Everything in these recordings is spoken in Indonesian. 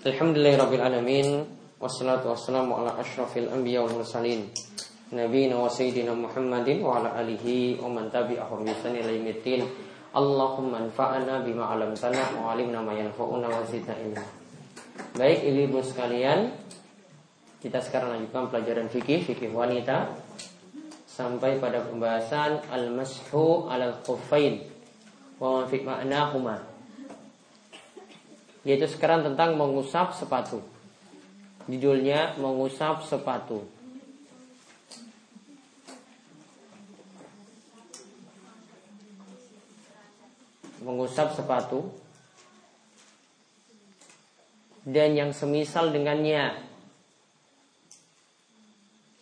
Alhamdulillahirrabbilalamin Wassalatu wassalamu ala ashrafil anbiya wal mursalin. Nabiina wa sayyidina Muhammadin wa ala alihi wa man tabi'ahum bi ihsan ila yaumiddin. Allahumma anfa'na bima 'allamtana wa 'allimna ma yanfa'una wa zidna ilma. Baik ibu-ibu sekalian Kita sekarang lanjutkan pelajaran fikih Fikih wanita. Sampai pada pembahasan Al-mashu al-khuffain Wa ma fi ma'nahuma yaitu sekarang tentang mengusap sepatu. Judulnya mengusap sepatu. Mengusap sepatu dan yang semisal dengannya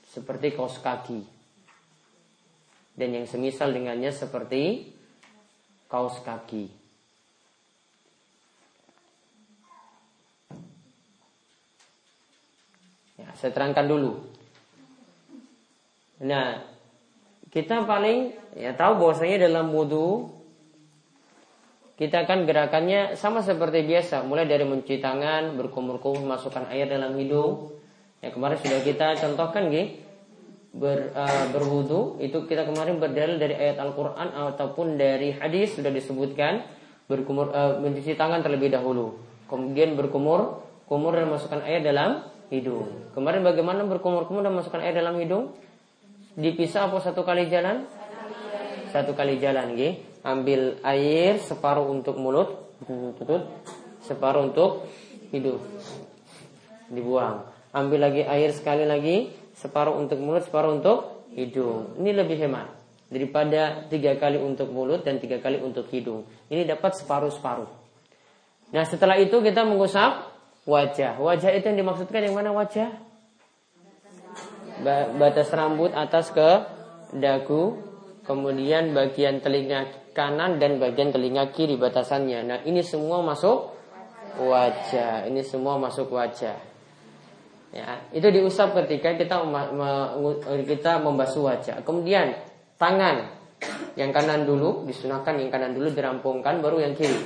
seperti kaos kaki dan yang semisal dengannya seperti kaos kaki. Saya terangkan dulu. Nah, kita paling ya tahu bahwasanya dalam wudhu kita akan gerakannya sama seperti biasa, mulai dari mencuci tangan, berkumur-kumur, masukkan air dalam hidung. Ya kemarin sudah kita contohkan, gih, ber, uh, berwudu itu kita kemarin berdalil dari ayat Al-Quran ataupun dari hadis sudah disebutkan berkumur uh, mencuci tangan terlebih dahulu, kemudian berkumur, kumur dan masukkan air dalam hidung. Kemarin bagaimana berkumur-kumur dan masukkan air dalam hidung? Dipisah apa satu kali jalan? Satu kali jalan, gih. Ambil air separuh untuk mulut, separuh untuk hidung. Dibuang. Ambil lagi air sekali lagi, separuh untuk mulut, separuh untuk hidung. Ini lebih hemat daripada tiga kali untuk mulut dan tiga kali untuk hidung. Ini dapat separuh-separuh. Nah setelah itu kita mengusap wajah. Wajah itu yang dimaksudkan yang mana wajah? Batas rambut atas ke dagu, kemudian bagian telinga kanan dan bagian telinga kiri batasannya. Nah, ini semua masuk wajah. Ini semua masuk wajah. Ya, itu diusap ketika kita kita membasuh wajah. Kemudian tangan yang kanan dulu disunahkan yang kanan dulu dirampungkan baru yang kiri.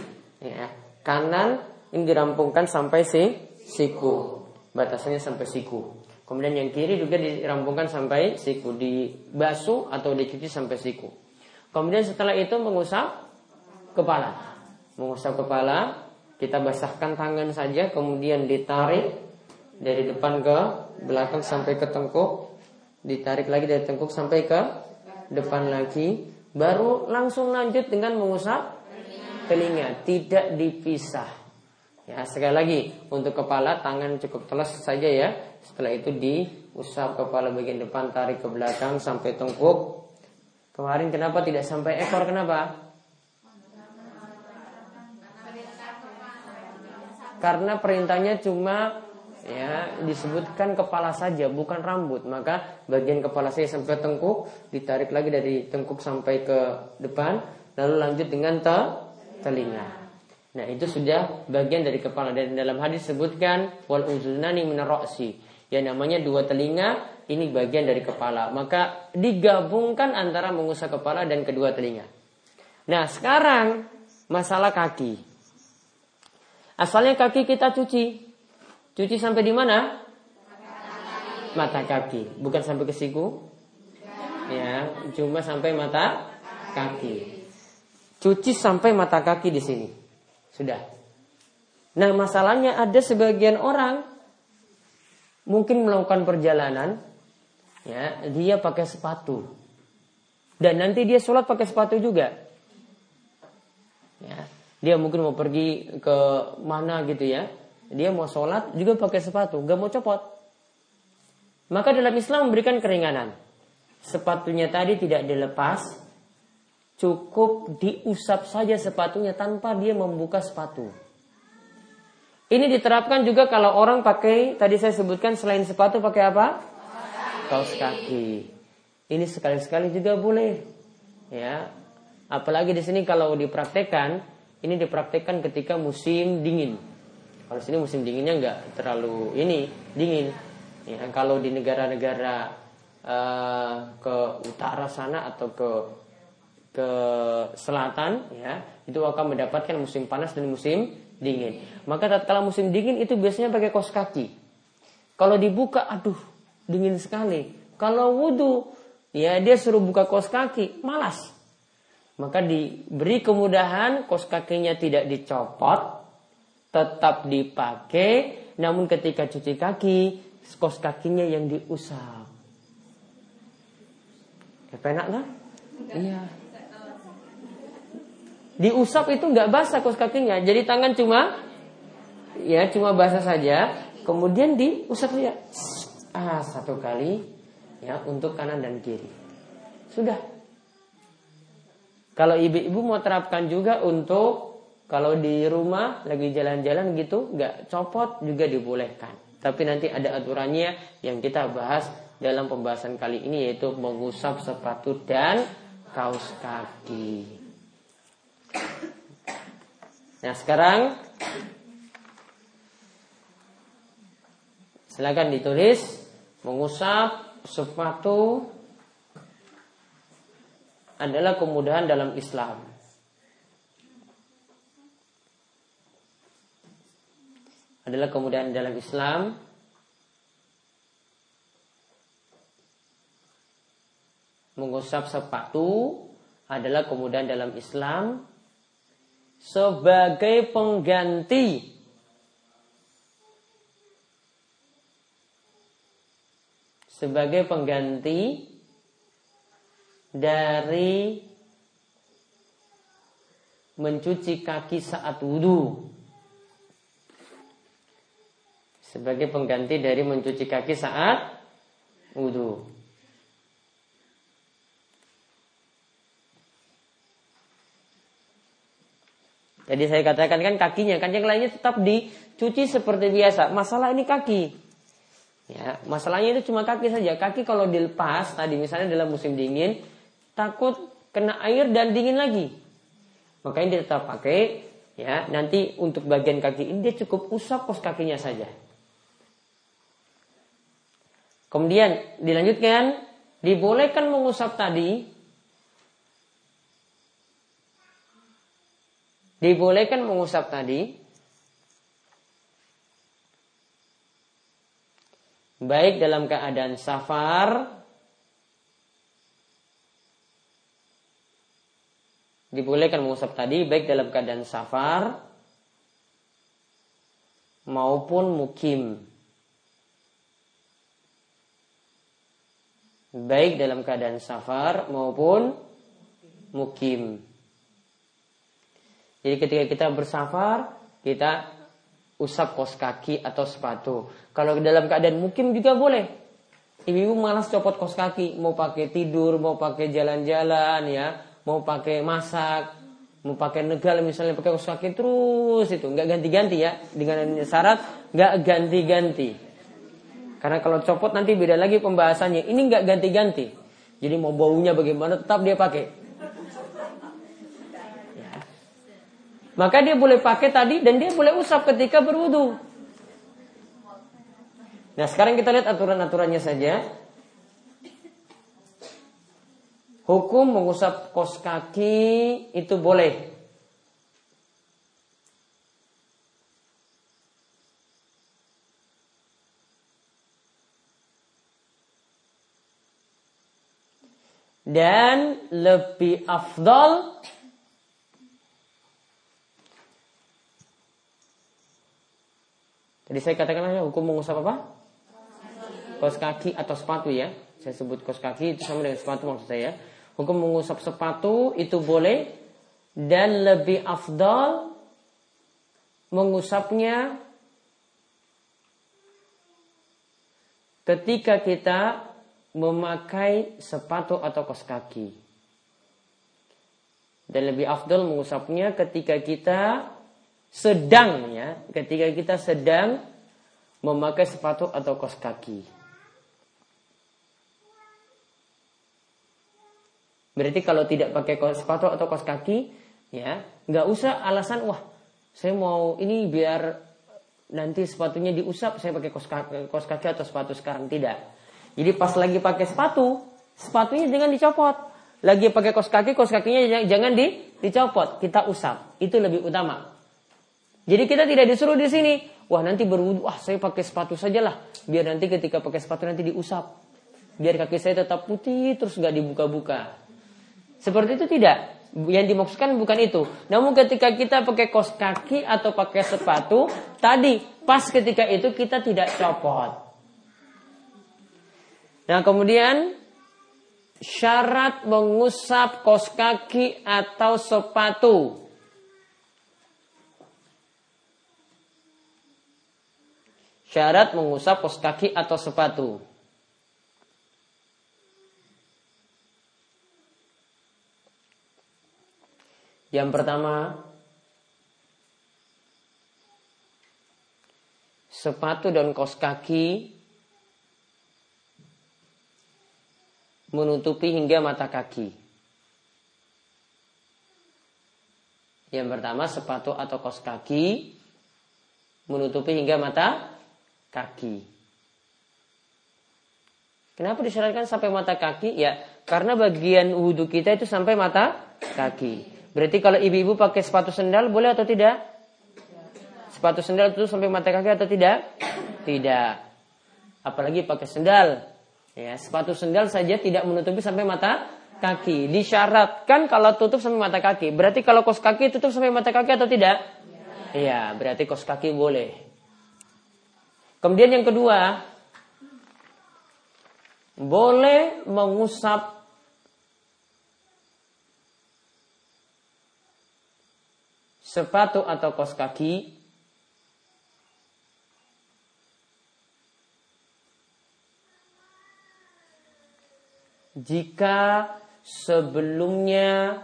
Ya, kanan ini dirampungkan sampai si siku. Batasannya sampai siku. Kemudian yang kiri juga dirampungkan sampai siku. Dibasuh atau dicuci sampai siku. Kemudian setelah itu mengusap kepala. Mengusap kepala, kita basahkan tangan saja, kemudian ditarik dari depan ke belakang sampai ke tengkuk, ditarik lagi dari tengkuk sampai ke depan lagi, baru langsung lanjut dengan mengusap telinga, tidak dipisah. Ya, sekali lagi untuk kepala tangan cukup telas saja ya. Setelah itu diusap kepala bagian depan tarik ke belakang sampai tengkuk. Kemarin kenapa tidak sampai ekor kenapa? Karena perintahnya cuma ya disebutkan kepala saja bukan rambut maka bagian kepala saya sampai tengkuk ditarik lagi dari tengkuk sampai ke depan lalu lanjut dengan te telinga Nah itu sudah bagian dari kepala dan dalam hadis sebutkan wal uzunani minaroksi yang namanya dua telinga ini bagian dari kepala maka digabungkan antara mengusap kepala dan kedua telinga. Nah sekarang masalah kaki. Asalnya kaki kita cuci, cuci sampai di mana? Mata kaki, bukan sampai ke siku. Ya, cuma sampai mata kaki. Cuci sampai mata kaki di sini. Sudah. Nah masalahnya ada sebagian orang mungkin melakukan perjalanan, ya dia pakai sepatu dan nanti dia sholat pakai sepatu juga. Ya, dia mungkin mau pergi ke mana gitu ya, dia mau sholat juga pakai sepatu, gak mau copot. Maka dalam Islam memberikan keringanan. Sepatunya tadi tidak dilepas, Cukup diusap saja sepatunya tanpa dia membuka sepatu. Ini diterapkan juga kalau orang pakai, tadi saya sebutkan selain sepatu pakai apa? Kaos kaki. Ini sekali-sekali juga boleh. Ya. Apalagi di sini kalau dipraktekkan, ini dipraktekkan ketika musim dingin. Kalau sini musim dinginnya nggak terlalu ini dingin. Ya, kalau di negara-negara uh, ke utara sana atau ke ke selatan ya itu akan mendapatkan musim panas dan musim dingin. Maka tatkala musim dingin itu biasanya pakai kos kaki. Kalau dibuka, aduh, dingin sekali. Kalau wudhu, ya dia suruh buka kos kaki, malas. Maka diberi kemudahan, kos kakinya tidak dicopot, tetap dipakai, namun ketika cuci kaki, kos kakinya yang diusap. Ya, penak kan? Iya. Diusap itu nggak basah kos kakinya, jadi tangan cuma ya cuma basah saja, kemudian diusap ya ah satu kali ya untuk kanan dan kiri. Sudah. Kalau ibu-ibu mau terapkan juga untuk kalau di rumah lagi jalan-jalan gitu nggak copot juga dibolehkan. Tapi nanti ada aturannya yang kita bahas dalam pembahasan kali ini yaitu mengusap sepatu dan kaos kaki. Nah sekarang silakan ditulis mengusap sepatu adalah kemudahan dalam Islam. Adalah kemudahan dalam Islam. Mengusap sepatu adalah kemudahan dalam Islam sebagai pengganti sebagai pengganti dari mencuci kaki saat wudhu sebagai pengganti dari mencuci kaki saat wudhu. Jadi saya katakan kan kakinya, kan yang lainnya tetap dicuci seperti biasa. Masalah ini kaki. Ya, masalahnya itu cuma kaki saja. Kaki kalau dilepas tadi misalnya dalam musim dingin takut kena air dan dingin lagi. Makanya dia tetap pakai ya. Nanti untuk bagian kaki ini dia cukup usap kos kakinya saja. Kemudian dilanjutkan dibolehkan mengusap tadi Dibolehkan mengusap tadi. Baik dalam keadaan safar. Dibolehkan mengusap tadi baik dalam keadaan safar maupun mukim. Baik dalam keadaan safar maupun mukim jadi ketika kita bersafar, kita usap kos kaki atau sepatu. Kalau dalam keadaan mukim juga boleh. Ibu-ibu malas copot kos kaki, mau pakai tidur, mau pakai jalan-jalan ya, mau pakai masak, mau pakai negal misalnya pakai kos kaki terus itu, nggak ganti-ganti ya, dengan syarat nggak ganti-ganti. Karena kalau copot nanti beda lagi pembahasannya. Ini nggak ganti-ganti. Jadi mau baunya bagaimana tetap dia pakai. Maka dia boleh pakai tadi dan dia boleh usap ketika berwudu. Nah sekarang kita lihat aturan-aturannya saja. Hukum mengusap kos kaki itu boleh. Dan lebih afdol Jadi saya katakan hukum mengusap apa? Kos kaki atau sepatu ya. Saya sebut kos kaki itu sama dengan sepatu maksud saya. Hukum mengusap sepatu itu boleh dan lebih afdal mengusapnya ketika kita memakai sepatu atau kos kaki. Dan lebih afdal mengusapnya ketika kita sedang ya, ketika kita sedang memakai sepatu atau kos kaki. Berarti kalau tidak pakai sepatu atau kos kaki, ya nggak usah alasan wah saya mau ini biar nanti sepatunya diusap saya pakai kos kaki, kos kaki atau sepatu sekarang tidak. Jadi pas lagi pakai sepatu, sepatunya jangan dicopot. Lagi pakai kos kaki, kos kakinya jangan di, dicopot. Kita usap. Itu lebih utama. Jadi kita tidak disuruh di sini. Wah nanti berwudu, ah saya pakai sepatu sajalah. Biar nanti ketika pakai sepatu nanti diusap. Biar kaki saya tetap putih terus nggak dibuka-buka. Seperti itu tidak. Yang dimaksudkan bukan itu. Namun ketika kita pakai kos kaki atau pakai sepatu, tadi pas ketika itu kita tidak copot. Nah kemudian syarat mengusap kos kaki atau sepatu. Syarat mengusap kos kaki atau sepatu. Yang pertama, sepatu dan kos kaki menutupi hingga mata kaki. Yang pertama, sepatu atau kos kaki menutupi hingga mata kaki. Kenapa disyaratkan sampai mata kaki? Ya, karena bagian wudhu kita itu sampai mata kaki. Berarti kalau ibu-ibu pakai sepatu sendal boleh atau tidak? Sepatu sendal itu sampai mata kaki atau tidak? Tidak. Apalagi pakai sendal. Ya, sepatu sendal saja tidak menutupi sampai mata kaki. Disyaratkan kalau tutup sampai mata kaki. Berarti kalau kos kaki tutup sampai mata kaki atau tidak? Iya, berarti kos kaki boleh. Kemudian yang kedua, boleh mengusap sepatu atau kos kaki jika sebelumnya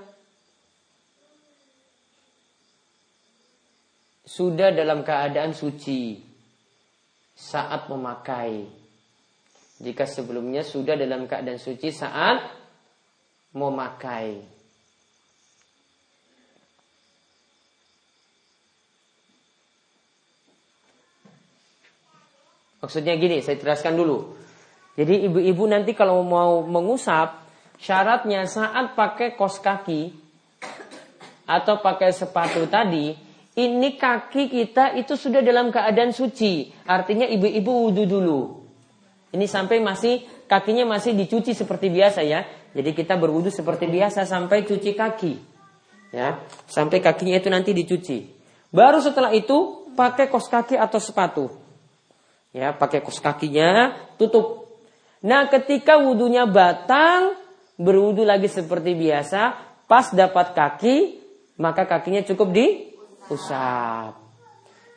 sudah dalam keadaan suci saat memakai. Jika sebelumnya sudah dalam keadaan suci saat memakai. Maksudnya gini, saya jelaskan dulu. Jadi ibu-ibu nanti kalau mau mengusap, syaratnya saat pakai kos kaki atau pakai sepatu tadi, ini kaki kita itu sudah dalam keadaan suci. Artinya ibu-ibu wudhu dulu. Ini sampai masih kakinya masih dicuci seperti biasa ya. Jadi kita berwudhu seperti biasa sampai cuci kaki. Ya, sampai kakinya itu nanti dicuci. Baru setelah itu pakai kos kaki atau sepatu. Ya, pakai kos kakinya, tutup. Nah, ketika wudhunya batal, berwudhu lagi seperti biasa, pas dapat kaki, maka kakinya cukup diusap.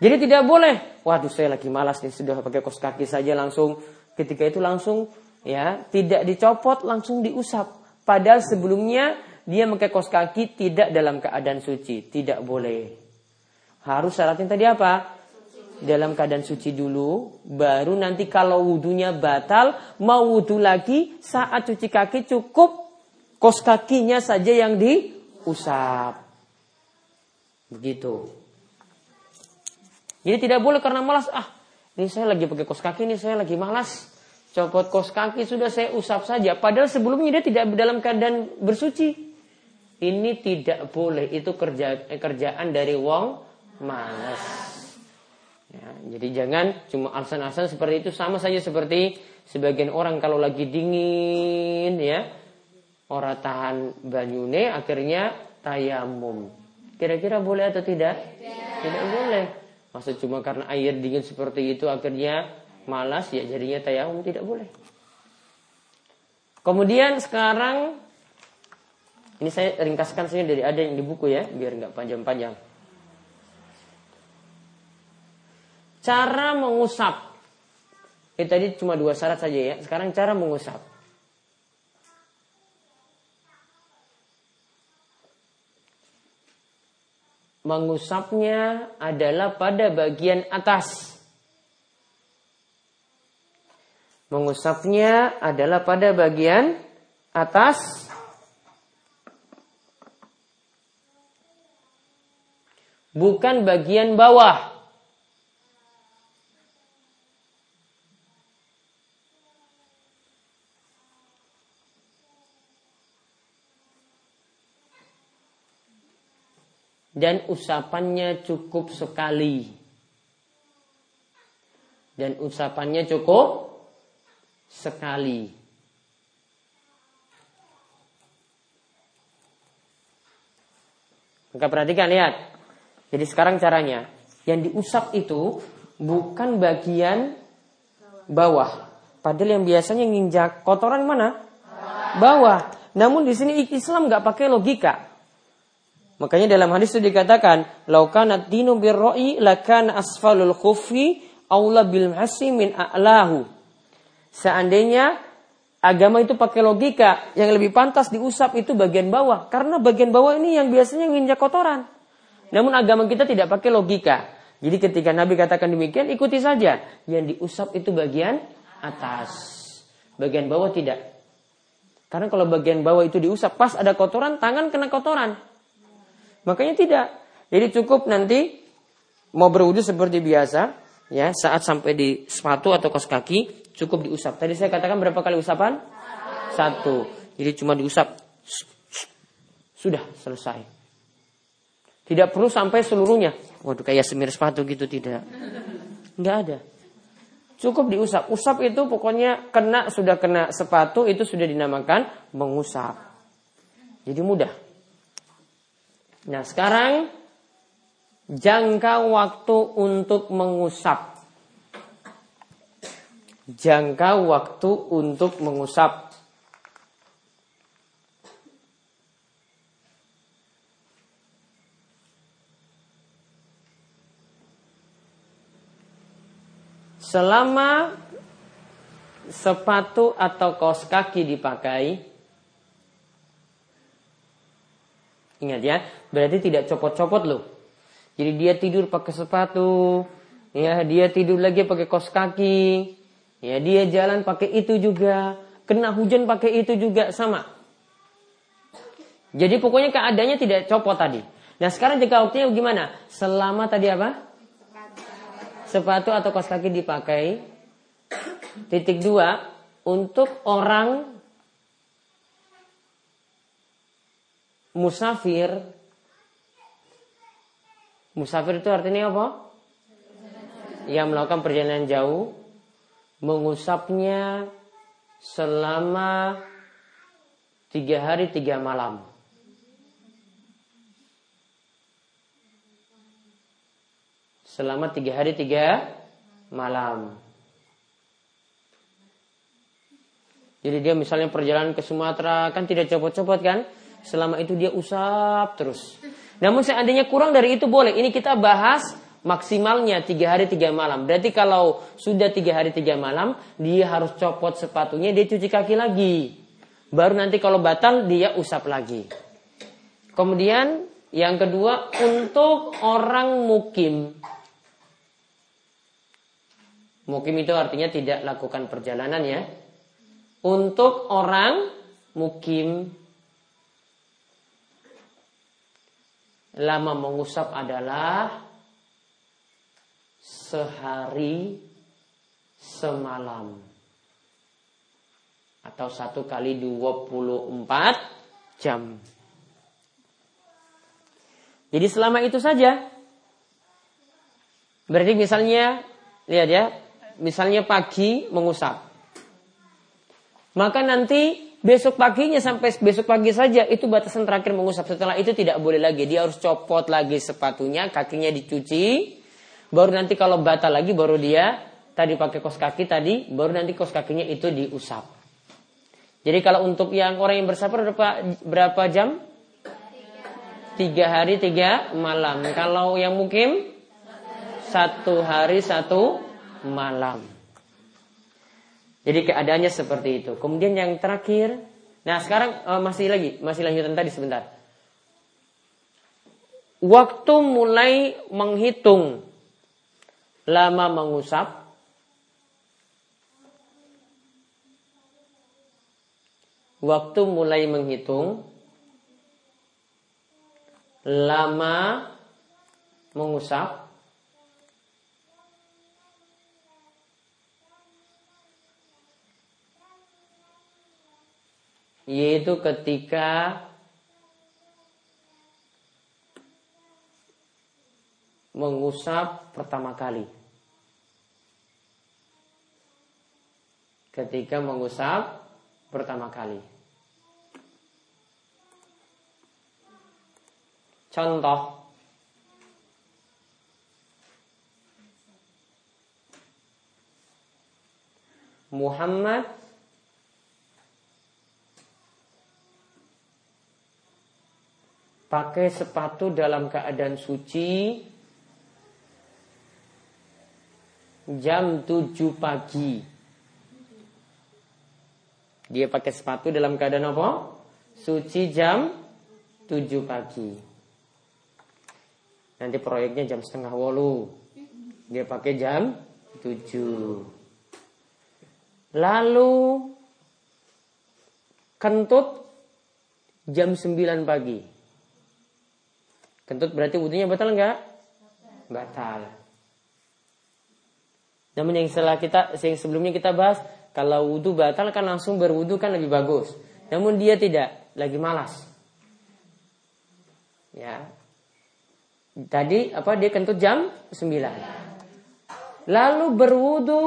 Jadi tidak boleh, waduh saya lagi malas nih, sudah pakai kos kaki saja langsung, ketika itu langsung ya tidak dicopot, langsung diusap. Padahal sebelumnya dia pakai kos kaki tidak dalam keadaan suci, tidak boleh. Harus syaratnya tadi apa? dalam keadaan suci dulu, baru nanti kalau wudhunya batal, mau wudhu lagi, saat cuci kaki cukup kos kakinya saja yang diusap. Begitu. Jadi tidak boleh karena malas, ah ini saya lagi pakai kos kaki, ini saya lagi malas. Copot kos kaki sudah saya usap saja. Padahal sebelumnya dia tidak dalam keadaan bersuci. Ini tidak boleh, itu kerja, kerjaan dari wong malas. Ya, jadi jangan cuma alasan-alasan seperti itu sama saja seperti sebagian orang kalau lagi dingin ya orang tahan banyune akhirnya tayamum. Kira-kira boleh atau tidak? Tidak, tidak boleh. Maksud cuma karena air dingin seperti itu akhirnya malas ya jadinya tayamum tidak boleh. Kemudian sekarang ini saya ringkaskan saja dari ada yang di buku ya biar nggak panjang-panjang. Cara mengusap. Ini tadi cuma dua syarat saja ya. Sekarang cara mengusap. Mengusapnya adalah pada bagian atas. Mengusapnya adalah pada bagian atas. Bukan bagian bawah. Dan usapannya cukup sekali. Dan usapannya cukup sekali. Maka perhatikan lihat. Jadi sekarang caranya, yang diusap itu bukan bagian bawah. Padahal yang biasanya nginjak kotoran mana? Bawah. Namun di sini Islam nggak pakai logika. Makanya dalam hadis itu dikatakan, "Laukana dinu birra'i lakana asfalul khufi aula bil min a'lahu." Seandainya agama itu pakai logika, yang lebih pantas diusap itu bagian bawah, karena bagian bawah ini yang biasanya nginjak kotoran. Namun agama kita tidak pakai logika. Jadi ketika Nabi katakan demikian, ikuti saja. Yang diusap itu bagian atas. Bagian bawah tidak. Karena kalau bagian bawah itu diusap, pas ada kotoran, tangan kena kotoran. Makanya tidak. Jadi cukup nanti mau berwudu seperti biasa, ya saat sampai di sepatu atau kos kaki cukup diusap. Tadi saya katakan berapa kali usapan? Satu. Jadi cuma diusap. Sudah selesai. Tidak perlu sampai seluruhnya. Waduh kayak semir sepatu gitu tidak. Enggak ada. Cukup diusap. Usap itu pokoknya kena sudah kena sepatu itu sudah dinamakan mengusap. Jadi mudah. Nah sekarang jangka waktu untuk mengusap. Jangka waktu untuk mengusap. Selama sepatu atau kaos kaki dipakai, Ingat ya, berarti tidak copot-copot loh. Jadi dia tidur pakai sepatu, ya dia tidur lagi pakai kos kaki, ya dia jalan pakai itu juga, kena hujan pakai itu juga sama. Jadi pokoknya keadaannya tidak copot tadi. Nah sekarang jika waktunya gimana? Selama tadi apa? Sepatu atau kos kaki dipakai. Titik dua, untuk orang musafir musafir itu artinya apa? Yang melakukan perjalanan jauh mengusapnya selama tiga hari tiga malam. Selama tiga hari tiga malam. Jadi dia misalnya perjalanan ke Sumatera kan tidak copot-copot kan? Selama itu dia usap terus. Namun seandainya kurang dari itu boleh. Ini kita bahas maksimalnya tiga hari tiga malam. Berarti kalau sudah tiga hari tiga malam, dia harus copot sepatunya, dia cuci kaki lagi. Baru nanti kalau batal dia usap lagi. Kemudian yang kedua untuk orang mukim. Mukim itu artinya tidak lakukan perjalanan ya. Untuk orang mukim lama mengusap adalah sehari semalam atau satu kali 24 jam. Jadi selama itu saja. Berarti misalnya lihat ya, misalnya pagi mengusap. Maka nanti besok paginya sampai besok pagi saja itu batasan terakhir mengusap. Setelah itu tidak boleh lagi. Dia harus copot lagi sepatunya, kakinya dicuci. Baru nanti kalau batal lagi baru dia tadi pakai kos kaki tadi, baru nanti kos kakinya itu diusap. Jadi kalau untuk yang orang yang bersafar berapa, berapa jam? Tiga hari tiga malam. Kalau yang mukim satu hari satu malam. Jadi keadaannya seperti itu. Kemudian yang terakhir, nah sekarang uh, masih lagi, masih lanjutan tadi sebentar. Waktu mulai menghitung lama mengusap Waktu mulai menghitung lama mengusap yaitu ketika mengusap pertama kali. Ketika mengusap pertama kali. Contoh Muhammad pakai sepatu dalam keadaan suci jam 7 pagi. Dia pakai sepatu dalam keadaan apa? Suci jam 7 pagi. Nanti proyeknya jam setengah wolu. Dia pakai jam 7. Lalu kentut jam 9 pagi. Kentut berarti wudhunya batal enggak? Batal. Namun yang setelah kita yang sebelumnya kita bahas kalau wudhu batal kan langsung berwudhu kan lebih bagus. Namun dia tidak, lagi malas. Ya. Tadi apa dia kentut jam 9. Lalu berwudhu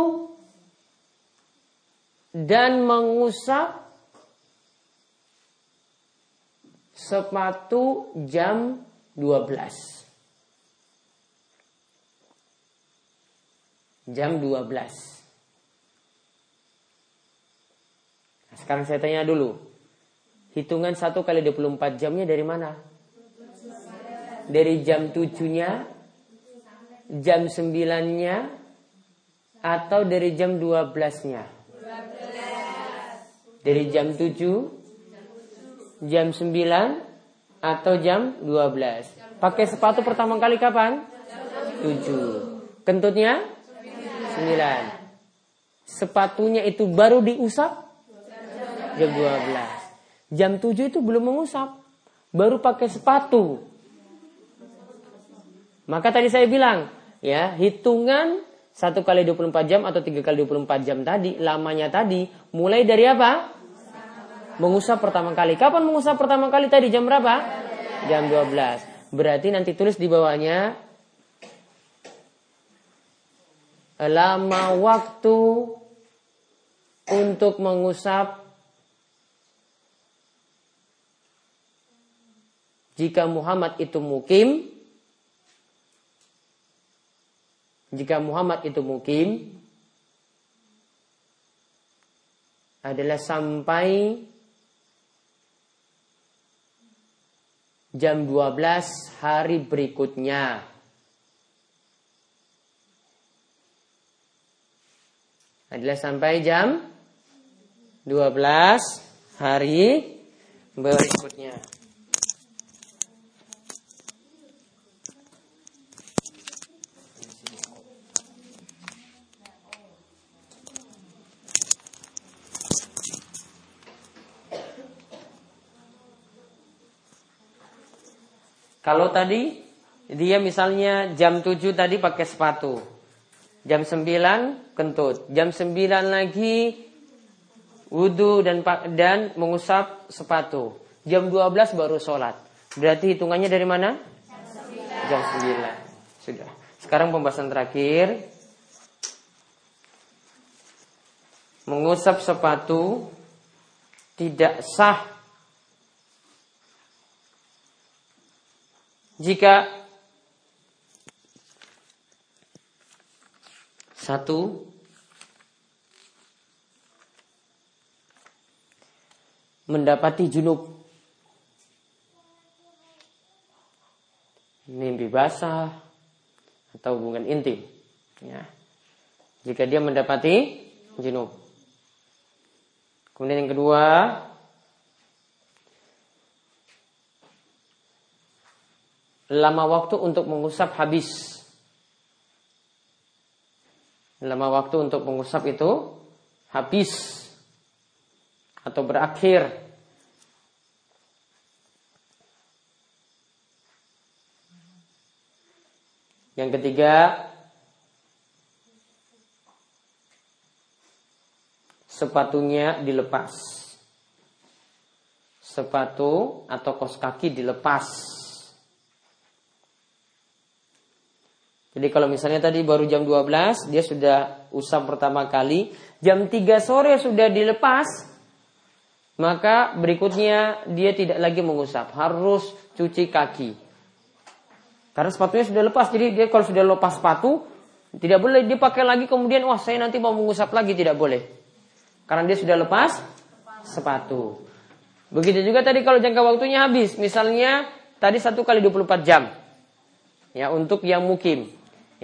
dan mengusap sepatu jam 12. Jam 12. Nah, sekarang saya tanya dulu. Hitungan 1 kali 24 jamnya dari mana? Dari jam 7-nya, jam 9-nya, atau dari jam 12-nya? Dari jam 7 Jam 9 Atau jam 12 Pakai sepatu pertama kali kapan? 7 Kentutnya? 9 Sepatunya itu baru diusap? Jam 12 Jam 7 itu belum mengusap Baru pakai sepatu Maka tadi saya bilang ya Hitungan satu kali 24 jam atau tiga kali 24 jam tadi, lamanya tadi, mulai dari apa? Mengusap pertama kali. Kapan mengusap pertama kali tadi? Jam berapa? Jam 12. Berarti nanti tulis di bawahnya lama waktu untuk mengusap jika Muhammad itu mukim jika Muhammad itu mukim adalah sampai jam 12 hari berikutnya. Adalah sampai jam 12 hari berikutnya. Kalau tadi dia misalnya jam 7 tadi pakai sepatu. Jam 9 kentut. Jam 9 lagi wudhu dan dan mengusap sepatu. Jam 12 baru sholat. Berarti hitungannya dari mana? Jam 9. Sudah. Sekarang pembahasan terakhir. Mengusap sepatu tidak sah Jika satu mendapati junub. Mimpi basah atau hubungan intim ya. Jika dia mendapati junub. Kemudian yang kedua lama waktu untuk mengusap habis. Lama waktu untuk mengusap itu habis atau berakhir. Yang ketiga, sepatunya dilepas. Sepatu atau kos kaki dilepas Jadi kalau misalnya tadi baru jam 12 dia sudah usap pertama kali, jam 3 sore sudah dilepas, maka berikutnya dia tidak lagi mengusap, harus cuci kaki. Karena sepatunya sudah lepas, jadi dia kalau sudah lepas sepatu tidak boleh dipakai lagi kemudian wah saya nanti mau mengusap lagi tidak boleh. Karena dia sudah lepas sepatu. Begitu juga tadi kalau jangka waktunya habis, misalnya tadi satu kali 24 jam. Ya, untuk yang mukim.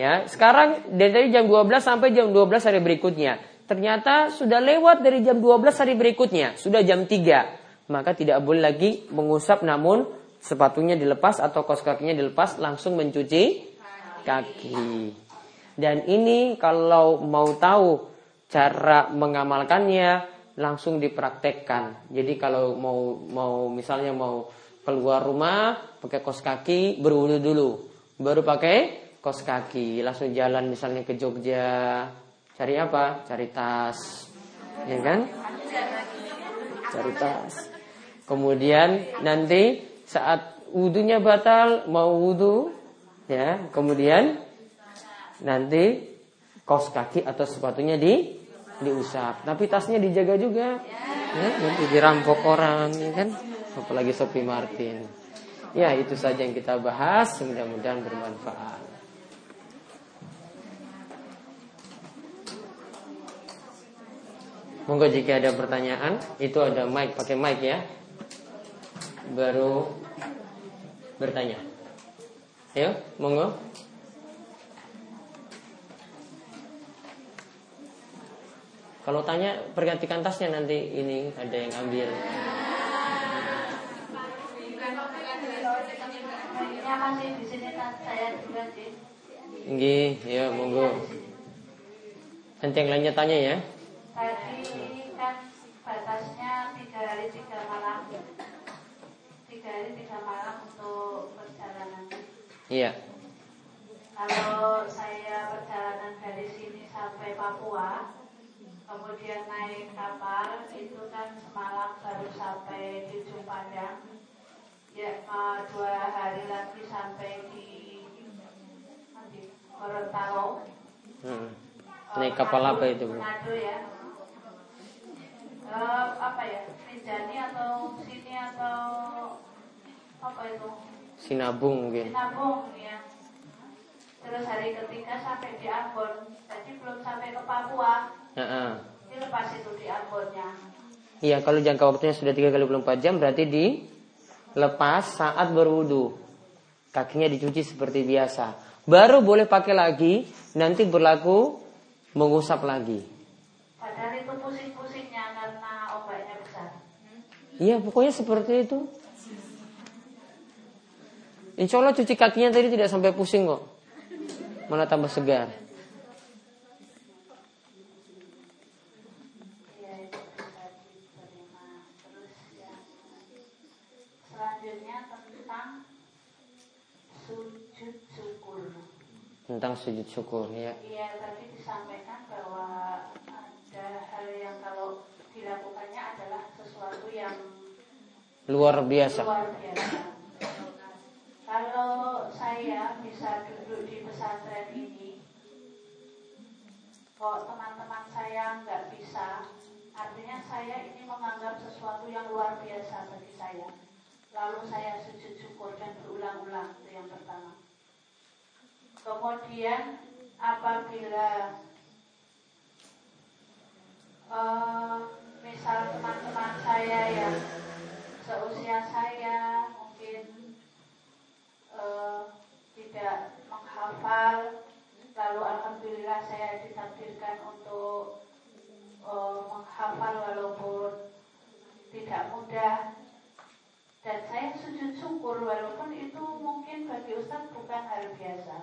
Ya, sekarang dari tadi jam 12 sampai jam 12 hari berikutnya. Ternyata sudah lewat dari jam 12 hari berikutnya, sudah jam 3. Maka tidak boleh lagi mengusap namun sepatunya dilepas atau kos kakinya dilepas langsung mencuci kaki. Dan ini kalau mau tahu cara mengamalkannya langsung dipraktekkan. Jadi kalau mau mau misalnya mau keluar rumah pakai kos kaki berwudu dulu, baru pakai kos kaki, langsung jalan misalnya ke Jogja, cari apa? Cari tas, ya kan? Cari tas. Kemudian nanti saat wudhunya batal, mau wudhu, ya, kemudian nanti kos kaki atau sepatunya di diusap, tapi tasnya dijaga juga, ya, nanti dirampok orang, ya kan? Apalagi Sophie Martin. Ya, itu saja yang kita bahas, mudah-mudahan bermanfaat. Monggo jika ada pertanyaan, itu ada mic, pakai mic ya. Baru bertanya. Ayo, monggo. Kalau tanya pergantikan tasnya nanti ini ada yang ambil. Nggih, ya monggo. Nanti yang lainnya tanya ya. Tadi kan batasnya tiga hari tiga malam, tiga hari tiga malam untuk perjalanan. Iya. Kalau saya perjalanan dari sini sampai Papua, kemudian naik kapal itu kan semalam baru sampai di ujung Padang. Ya, uh, dua hari lagi sampai di, di Gorontalo. Hmm. Naik kapal apa itu, Bu? Manado ya uh, apa ya atau sini atau apa itu Sinabung mungkin Sinabung ya terus hari ketiga sampai di Ambon jadi belum sampai ke Papua uh -uh. ini lepas itu di Ambonnya Iya, kalau jangka waktunya sudah 3 kali 24 jam berarti di lepas saat berwudu. Kakinya dicuci seperti biasa. Baru boleh pakai lagi, nanti berlaku mengusap lagi. Padahal itu besar. Iya, pokoknya seperti itu. Insya Allah cuci kakinya tadi tidak sampai pusing kok. Malah tambah segar. Tentang sujud syukur ya. Iya, tadi disampaikan bahwa ada hal yang kalau dilakukannya adalah sesuatu yang luar biasa. Kalau saya bisa duduk di pesantren ini, kok teman-teman saya nggak bisa, artinya saya ini menganggap sesuatu yang luar biasa bagi saya. Lalu saya sujud syukur dan berulang-ulang itu yang pertama. Kemudian apabila uh, misal teman-teman saya yang seusia saya mungkin uh, tidak menghafal. Lalu alhamdulillah saya ditakdirkan untuk uh, menghafal walaupun tidak mudah. Dan saya sujud syukur walaupun itu mungkin bagi Ustadz bukan hal biasa.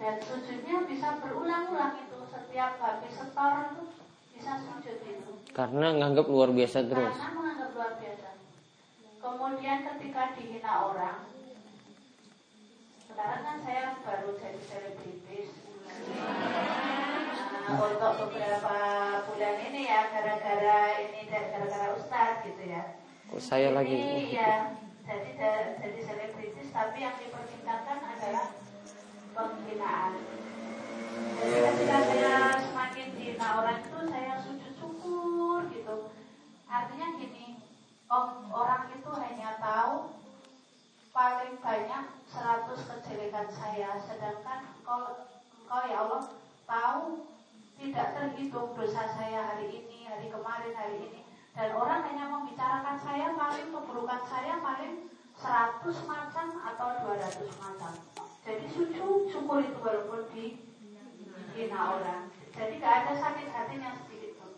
Dan sujudnya bisa berulang-ulang itu setiap habis setor. Karena nganggap luar biasa terus. Karena menganggap luar biasa. Kemudian ketika dihina orang, sekarang kan saya baru jadi selebritis. Nah, untuk beberapa bulan ini ya gara-gara ini dan gara-gara ustadz gitu ya. Kok saya ini, lagi? ya, jadi jadi selebritis tapi yang dipertingkatkan adalah penghinaan. Ketika saya semakin dihina orang itu saya sujud syukur gitu. Artinya gini, oh, orang itu hanya tahu paling banyak 100 kejelekan saya, sedangkan kau, kau ya Allah tahu tidak terhitung dosa saya hari ini, hari kemarin, hari ini. Dan orang hanya membicarakan saya paling keburukan saya paling 100 macam atau 200 macam. Jadi sujud syukur itu walaupun di hina orang. Jadi gak ada sakit hatinya sedikit pun.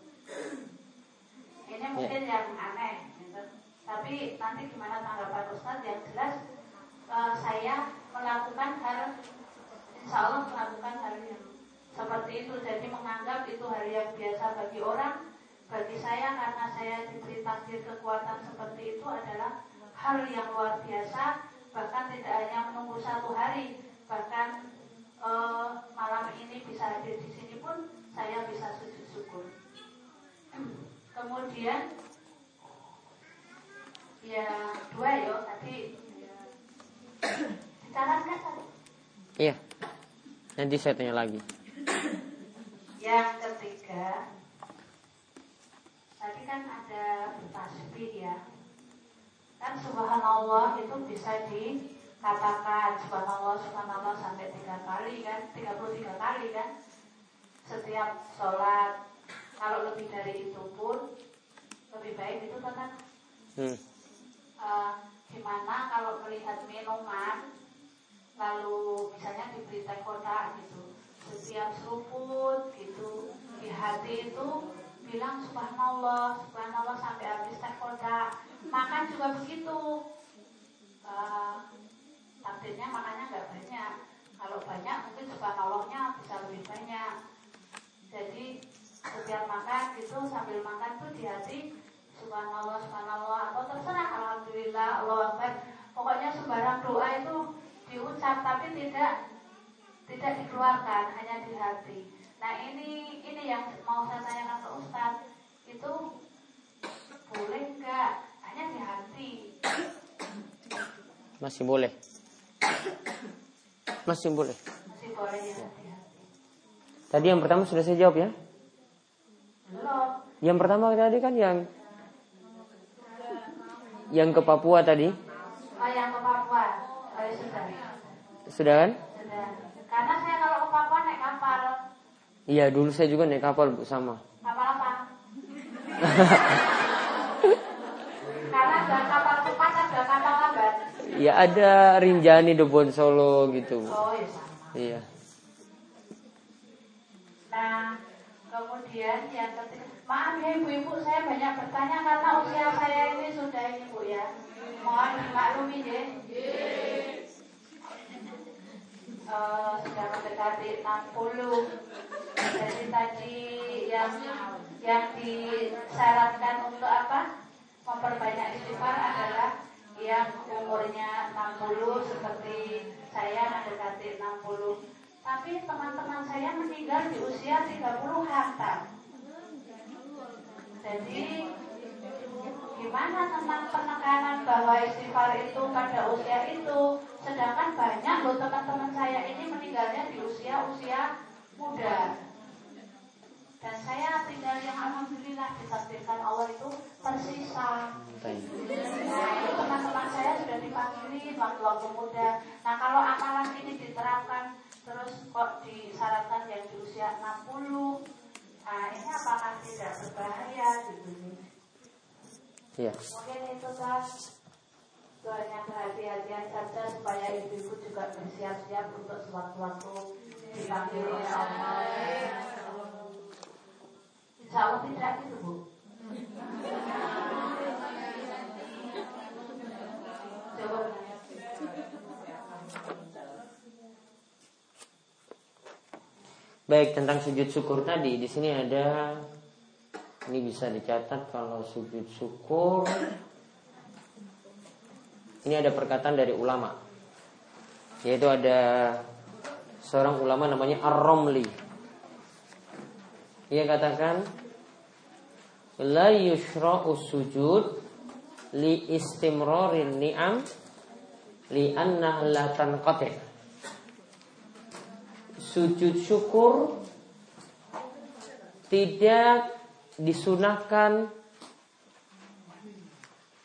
Ini mungkin yang aneh. Gitu. Tapi nanti gimana tanggapan Ustaz yang jelas uh, saya melakukan hal Insya Allah melakukan hal yang seperti itu jadi menganggap itu hal yang biasa bagi orang bagi saya karena saya diberi takdir kekuatan seperti itu adalah hal yang luar biasa bahkan tidak hanya menunggu satu hari bahkan e, malam ini bisa hadir di sini pun saya bisa sujud syukur. Kemudian ya dua yo tadi. Dicatatkan tadi iya. Nanti saya tanya lagi. Yang ketiga, tadi kan ada tasbih ya. Kan subhanallah itu bisa dikatakan subhanallah subhanallah sampai tiga kali kan, 33 kali kan. Setiap sholat, kalau lebih dari itu pun lebih baik itu kan. Hmm. Uh, gimana kalau melihat minuman lalu misalnya diberi teh kotak gitu setiap seruput gitu di hati itu bilang subhanallah subhanallah sampai habis teh koda makan juga begitu uh, takdirnya makannya nggak banyak kalau banyak mungkin subhanallahnya bisa lebih banyak jadi setiap makan gitu sambil makan tuh di hati subhanallah subhanallah atau terserah alhamdulillah Allah Akbar pokoknya sembarang doa itu diucap tapi tidak tidak dikeluarkan hanya di hati. Nah ini ini yang mau saya tanyakan ke Ustadz itu boleh nggak hanya di hati? Masih boleh. Masih boleh. Masih boleh ya. Tadi yang pertama sudah saya jawab ya? Belum. Yang pertama tadi kan yang yang ke Papua tadi. Oh yang ke Papua. Oh, ya sudah. Sudah kan? Karena saya kalau ke Papua naik kapal. Iya, dulu saya juga naik kapal Bu sama. Kapal apa? Karena kapal Ya ada Rinjani Debon Solo gitu. Oh iya. Iya. Nah, kemudian yang ketiga, maaf ya ibu-ibu saya banyak bertanya karena usia saya ini sudah ini bu ya. Mohon dimaklumi ya uh, sudah mendekati 60 jadi tadi yang yang disyaratkan untuk apa memperbanyak istighfar adalah yang umurnya 60 seperti saya mendekati 60 tapi teman-teman saya meninggal di usia 30 hantam jadi gimana tentang penekanan bahwa istighfar itu pada usia itu? Sedangkan banyak loh teman-teman saya ini meninggalnya di usia-usia muda dan saya tinggal yang alhamdulillah ditakdirkan Allah itu tersisa. Nah itu teman-teman saya sudah dipanggil waktu-waktu muda. Nah kalau amalan ini diterapkan terus kok disyaratkan yang di usia 60 Nah ini apakah tidak berbahaya gitu Iya. Mungkin itu kan doanya kehati-hatian saja supaya ibu-ibu juga bersiap-siap untuk sewaktu-waktu dipanggil oleh Allah. Baik tentang sujud syukur tadi di sini ada ini bisa dicatat kalau sujud syukur. Ini ada perkataan dari ulama Yaitu ada Seorang ulama namanya Ar-Romli Ia katakan La yushra'u sujud Li istimrorin ni'am li'anna la tanqati. Sujud syukur tidak disunahkan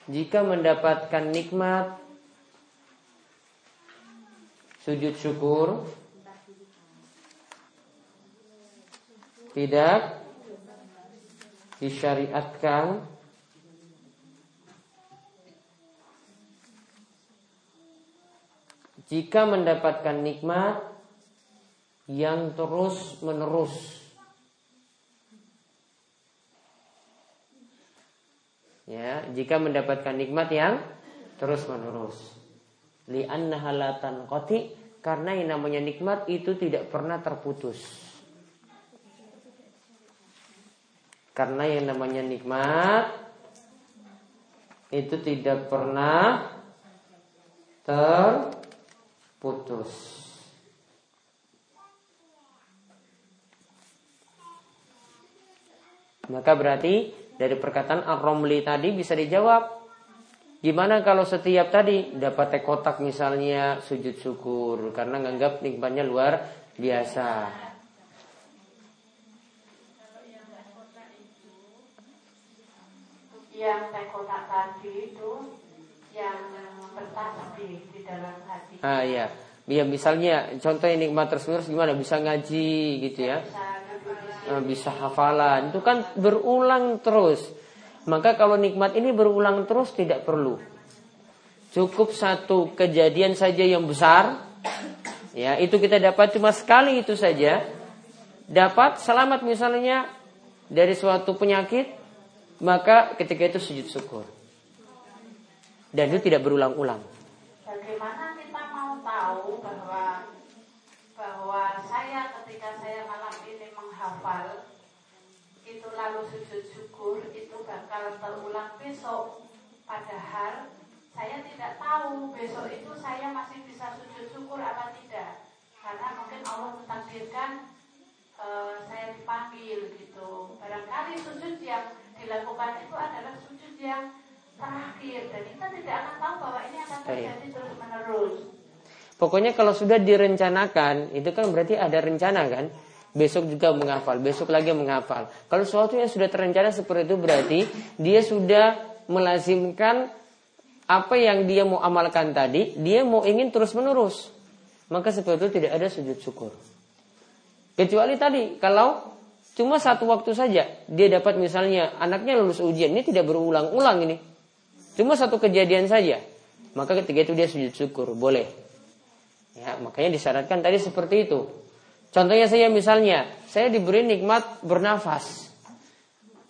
jika mendapatkan nikmat sujud syukur tidak disyariatkan jika mendapatkan nikmat yang terus menerus. Ya jika mendapatkan nikmat yang terus menerus. Li'annaha la tanqati karena yang namanya nikmat itu tidak pernah terputus karena yang namanya nikmat itu tidak pernah terputus maka berarti dari perkataan Ar-Romli tadi bisa dijawab Gimana kalau setiap tadi dapat kotak misalnya sujud syukur karena nganggap nikmatnya luar biasa. Yang teh kotak tadi itu yang bertasbih di dalam hati. Ah iya. Ya misalnya contoh nikmat terus gimana? Bisa ngaji gitu ya. Bisa Eh, bisa hafalan. Itu kan berulang terus. Maka kalau nikmat ini berulang terus tidak perlu. Cukup satu kejadian saja yang besar. Ya itu kita dapat cuma sekali itu saja. Dapat selamat misalnya dari suatu penyakit maka ketika itu sujud syukur. Dan itu tidak berulang-ulang. Bagaimana kita mau tahu bahwa bahwa saya ketika saya malam ini menghafal itu lalu sujud syukur itu bakal terulang besok. Padahal saya tidak tahu besok itu saya masih bisa sujud syukur apa tidak. Karena mungkin Allah mentakdirkan uh, saya dipanggil gitu. Barangkali sujud yang dilakukan itu adalah sujud yang terakhir dan kita tidak akan tahu bahwa ini akan terjadi terus menerus Pokoknya kalau sudah direncanakan, itu kan berarti ada rencana kan? Besok juga menghafal, besok lagi menghafal. Kalau sesuatu yang sudah terencana seperti itu berarti dia sudah melazimkan apa yang dia mau amalkan tadi, dia mau ingin terus menerus. Maka seperti itu tidak ada sujud syukur. Kecuali tadi, kalau cuma satu waktu saja dia dapat misalnya anaknya lulus ujian, ini tidak berulang-ulang ini. Cuma satu kejadian saja. Maka ketika itu dia sujud syukur, boleh. Ya, makanya disyaratkan tadi seperti itu. Contohnya saya misalnya, saya diberi nikmat bernafas.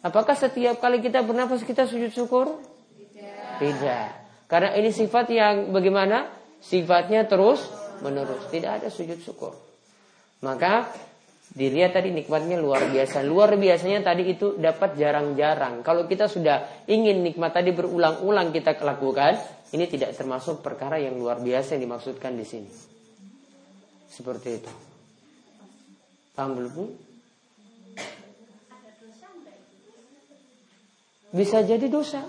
Apakah setiap kali kita bernafas kita sujud syukur? Tidak. Tidak. Karena ini sifat yang bagaimana? Sifatnya terus menerus. Tidak ada sujud syukur. Maka dilihat tadi nikmatnya luar biasa. Luar biasanya tadi itu dapat jarang-jarang. Kalau kita sudah ingin nikmat tadi berulang-ulang kita lakukan, ini tidak termasuk perkara yang luar biasa yang dimaksudkan di sini. Seperti itu. Paham belum? Bisa jadi dosa.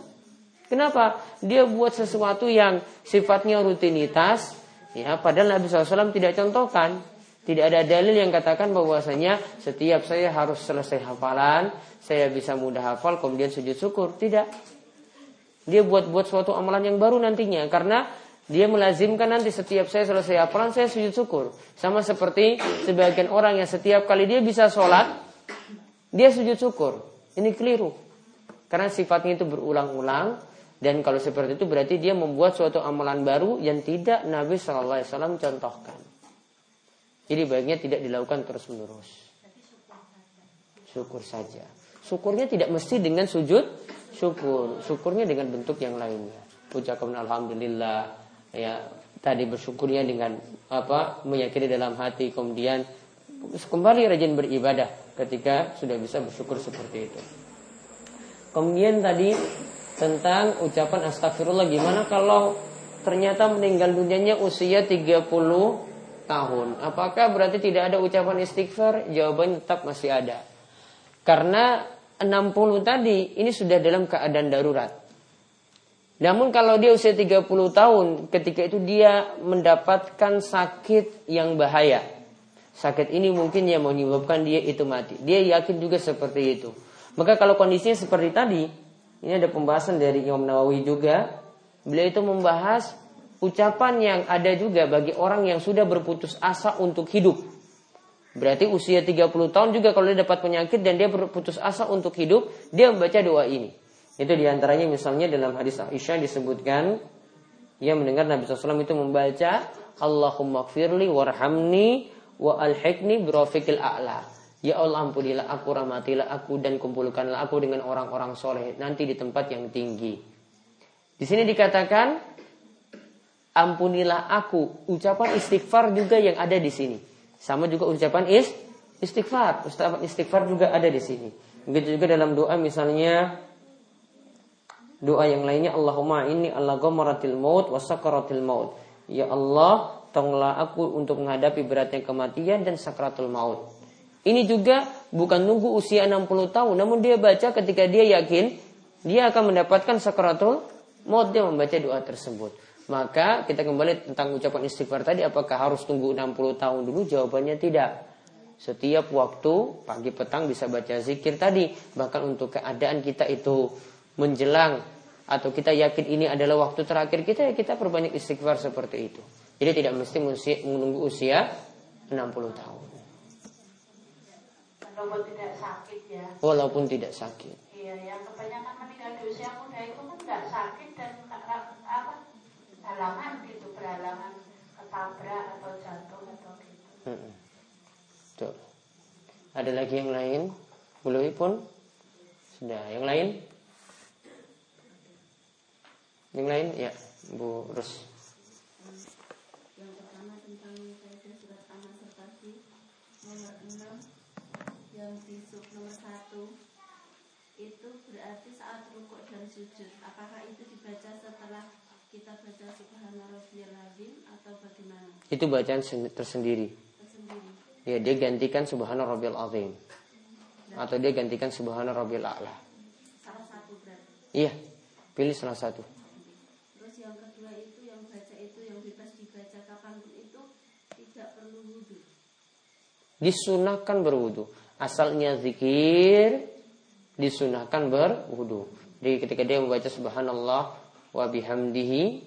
Kenapa? Dia buat sesuatu yang sifatnya rutinitas, ya, padahal Nabi SAW tidak contohkan. Tidak ada dalil yang katakan bahwasanya setiap saya harus selesai hafalan, saya bisa mudah hafal, kemudian sujud syukur. Tidak. Dia buat-buat suatu amalan yang baru nantinya, karena dia melazimkan nanti setiap saya selesai hafalan saya sujud syukur. Sama seperti sebagian orang yang setiap kali dia bisa sholat, dia sujud syukur. Ini keliru. Karena sifatnya itu berulang-ulang. Dan kalau seperti itu berarti dia membuat suatu amalan baru yang tidak Nabi SAW contohkan. Jadi baiknya tidak dilakukan terus menerus. Syukur saja. Syukurnya tidak mesti dengan sujud syukur. Syukurnya dengan bentuk yang lainnya. Ucapkan Alhamdulillah ya tadi bersyukurnya dengan apa meyakini dalam hati kemudian kembali rajin beribadah ketika sudah bisa bersyukur seperti itu. Kemudian tadi tentang ucapan astagfirullah gimana kalau ternyata meninggal dunianya usia 30 tahun. Apakah berarti tidak ada ucapan istighfar? Jawabannya tetap masih ada. Karena 60 tadi ini sudah dalam keadaan darurat. Namun kalau dia usia 30 tahun, ketika itu dia mendapatkan sakit yang bahaya. Sakit ini mungkin yang menyebabkan dia itu mati. Dia yakin juga seperti itu. Maka kalau kondisinya seperti tadi, ini ada pembahasan dari Imam Nawawi juga. Beliau itu membahas ucapan yang ada juga bagi orang yang sudah berputus asa untuk hidup. Berarti usia 30 tahun juga kalau dia dapat penyakit dan dia berputus asa untuk hidup, dia membaca doa ini. Itu di antaranya misalnya dalam hadis Aisyah disebutkan ia mendengar Nabi SAW itu membaca Allahumma gfirli warhamni wa alhikni birofiqil a'la. Ya Allah ampunilah aku, rahmatilah aku dan kumpulkanlah aku dengan orang-orang soleh nanti di tempat yang tinggi. Di sini dikatakan ampunilah aku. Ucapan istighfar juga yang ada di sini. Sama juga ucapan is istighfar. Ucapan istighfar juga ada di sini. Begitu juga dalam doa misalnya Doa yang lainnya Allahumma inni Allah gomaratil maut wasakaratil maut. Ya Allah, tolonglah aku untuk menghadapi beratnya kematian dan sakratul maut. Ini juga bukan nunggu usia 60 tahun, namun dia baca ketika dia yakin dia akan mendapatkan sakratul maut dia membaca doa tersebut. Maka kita kembali tentang ucapan istighfar tadi apakah harus tunggu 60 tahun dulu? Jawabannya tidak. Setiap waktu pagi petang bisa baca zikir tadi. Bahkan untuk keadaan kita itu menjelang atau kita yakin ini adalah waktu terakhir kita ya kita perbanyak istighfar seperti itu. Jadi tidak mesti menunggu usia 60 tahun. Walaupun tidak sakit ya. Walaupun tidak sakit. Iya, yang kebanyakan meninggal di usia muda itu kan tidak sakit dan halangan gitu, berhalangan ketabrak atau jatuh atau gitu. Hmm. Tuh. Ada lagi yang lain? Belum pun? Sudah. Yang lain? Yang lain ya Bu Rus. Yang pertama tentang saya surat amal sertasi nomor 6 yang di sub nomor 1 itu berarti saat rukuk dan sujud apakah itu dibaca setelah kita baca subhana rabbiyal azim atau bagaimana? Itu bacaan tersendiri. Tersendiri. Ya, dia gantikan subhana rabbiyal azim. Atau dia gantikan subhana rabbiyal a'la. Salah satu berarti. Iya. Pilih salah satu. disunahkan berwudu. Asalnya zikir disunahkan berwudu. Jadi ketika dia membaca subhanallah wa bihamdihi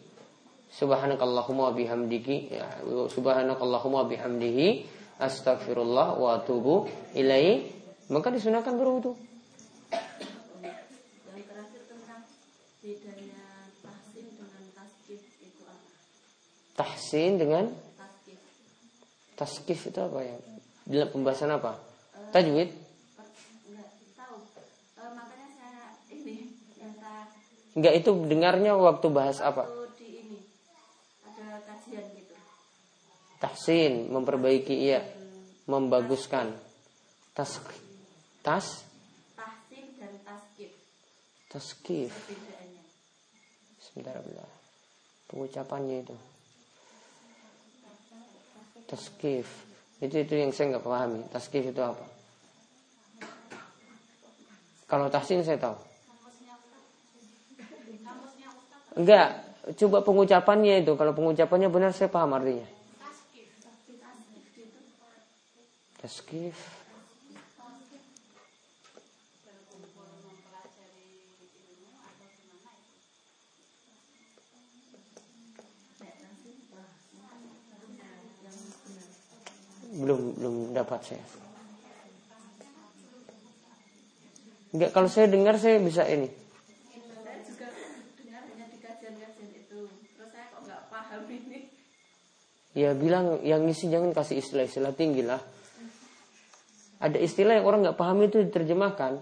subhanakallahumma wa bihamdihi ya, subhanakallahumma wa bihamdihi astagfirullah wa atubu ilai maka disunahkan berwudu. Tahsin dengan taskif itu apa? Ya? Pembahasan apa? Tajwid? Enggak itu dengarnya waktu bahas apa? Tahsin, memperbaiki iya, membaguskan. Tas tas tahsin dan taskif. Taskif. Sebentar, sebentar. Pengucapannya itu. Taskif. Itu itu yang saya nggak pahami. Taskif itu apa? Kalau tahsin saya tahu. Enggak, coba pengucapannya itu. Kalau pengucapannya benar saya paham artinya. Taskif. belum belum dapat saya. Enggak kalau saya dengar saya bisa ini. Saya juga dengar hanya di kajian-kajian itu. Terus saya kok nggak paham ini. Ya bilang yang ngisi jangan kasih istilah-istilah tinggi lah. Ada istilah yang orang nggak paham itu diterjemahkan.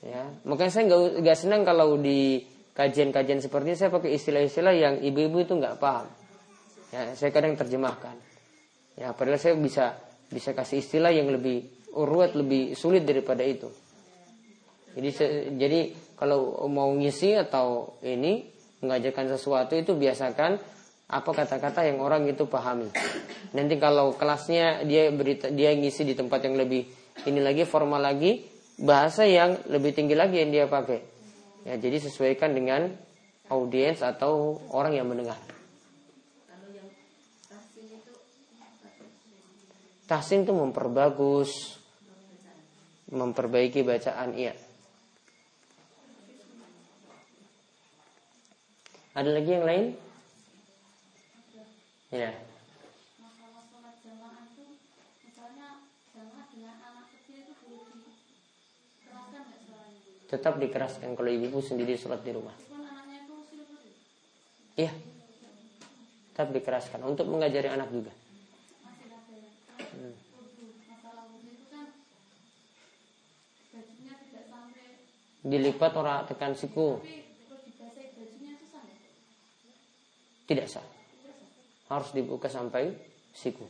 Ya, makanya saya nggak nggak senang kalau di kajian-kajian seperti ini saya pakai istilah-istilah yang ibu-ibu itu nggak paham. Ya, saya kadang terjemahkan. Ya, padahal saya bisa bisa kasih istilah yang lebih urut, lebih sulit daripada itu. Jadi jadi kalau mau ngisi atau ini mengajarkan sesuatu itu biasakan apa kata-kata yang orang itu pahami. Nanti kalau kelasnya dia berita dia ngisi di tempat yang lebih ini lagi formal lagi bahasa yang lebih tinggi lagi yang dia pakai. Ya, jadi sesuaikan dengan audiens atau orang yang mendengar. Tahsin itu memperbagus, memperbaiki bacaan, iya. Ada lagi yang lain? Ya. masalah sholat jamaah itu misalnya jamaah dengan anak kecil itu boleh dikeraskan nggak suaranya? Tetap dikeraskan kalau ibu sendiri sholat di rumah. Kan. Iya. Tetap dikeraskan untuk mengajari anak juga. Itu kan Dilipat orang tekan siku. Tidak sah. Harus dibuka sampai siku.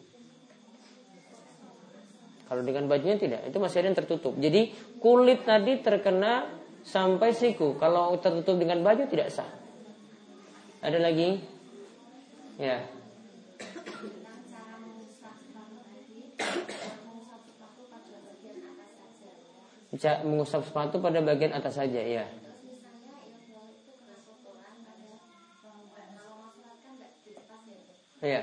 Kalau dengan bajunya tidak, itu masih ada yang tertutup. Jadi kulit tadi terkena sampai siku. Kalau tertutup dengan baju tidak sah. Ada lagi? Ya. Mengusap sepatu pada bagian atas saja, ya. Terus misalnya yang bawah itu kena kotoran pada bawah. Kalau mau sholat kan nggak dilepas ya. Iya.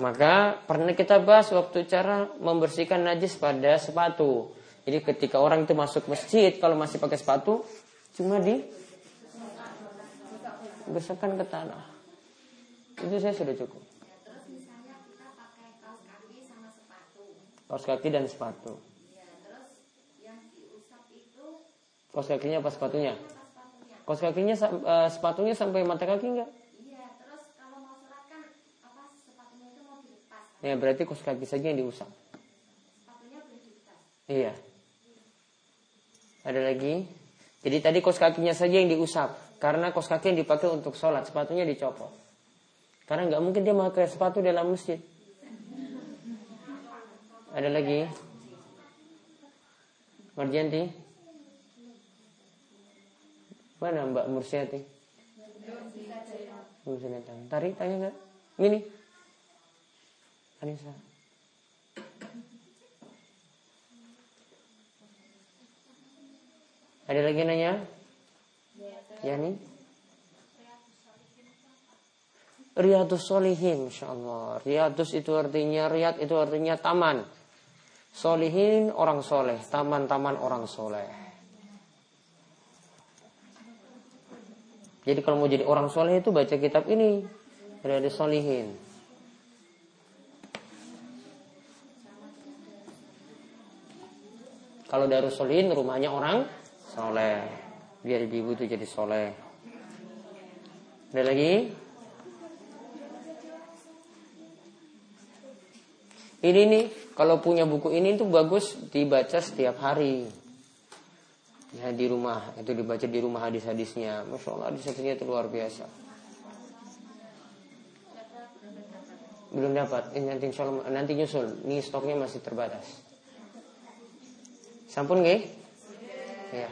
Maka pernah kita bahas waktu cara membersihkan najis pada sepatu. Jadi ketika orang itu masuk masjid kalau masih pakai sepatu cuma di gosokkan ke tanah. Itu saya sudah cukup. Terus misalnya kita pakai kaos kaki sama sepatu. Kaos kaki dan sepatu. Ya, terus yang diusap itu Kaos kakinya apa sepatunya? Kaos kakinya eh, sepatunya sampai mata kaki enggak? Iya, terus kalau mau sholat kan apa sepatunya itu mau dilepas. kan? Ya berarti kaos kaki saja yang diusap. Iya. Ada lagi? Jadi tadi kos kakinya saja yang diusap. Karena kos kaki yang dipakai untuk sholat, sepatunya dicopot. Karena nggak mungkin dia pakai sepatu dalam masjid. Ada lagi? Marjanti? Mana Mbak Mursyati? Datang. Tarik, tanya nggak? Gini. Anissa. Ada lagi nanya? Ya nih. Riyadus Solihin, Allah. Riyadus itu artinya, Riyad itu artinya taman. Solihin orang soleh, taman-taman orang soleh. Jadi kalau mau jadi orang soleh itu baca kitab ini. Riyadus Solihin. Kalau Darus Solihin rumahnya orang soleh. Biar ibu itu jadi soleh. Ada lagi? Ini nih, kalau punya buku ini tuh bagus dibaca setiap hari. Ya di rumah, itu dibaca di rumah hadis-hadisnya. Masya Allah hadis-hadisnya itu luar biasa. Belum dapat, ini nanti insya Allah, nanti nyusul. Ini stoknya masih terbatas. Sampun nggih? Ya.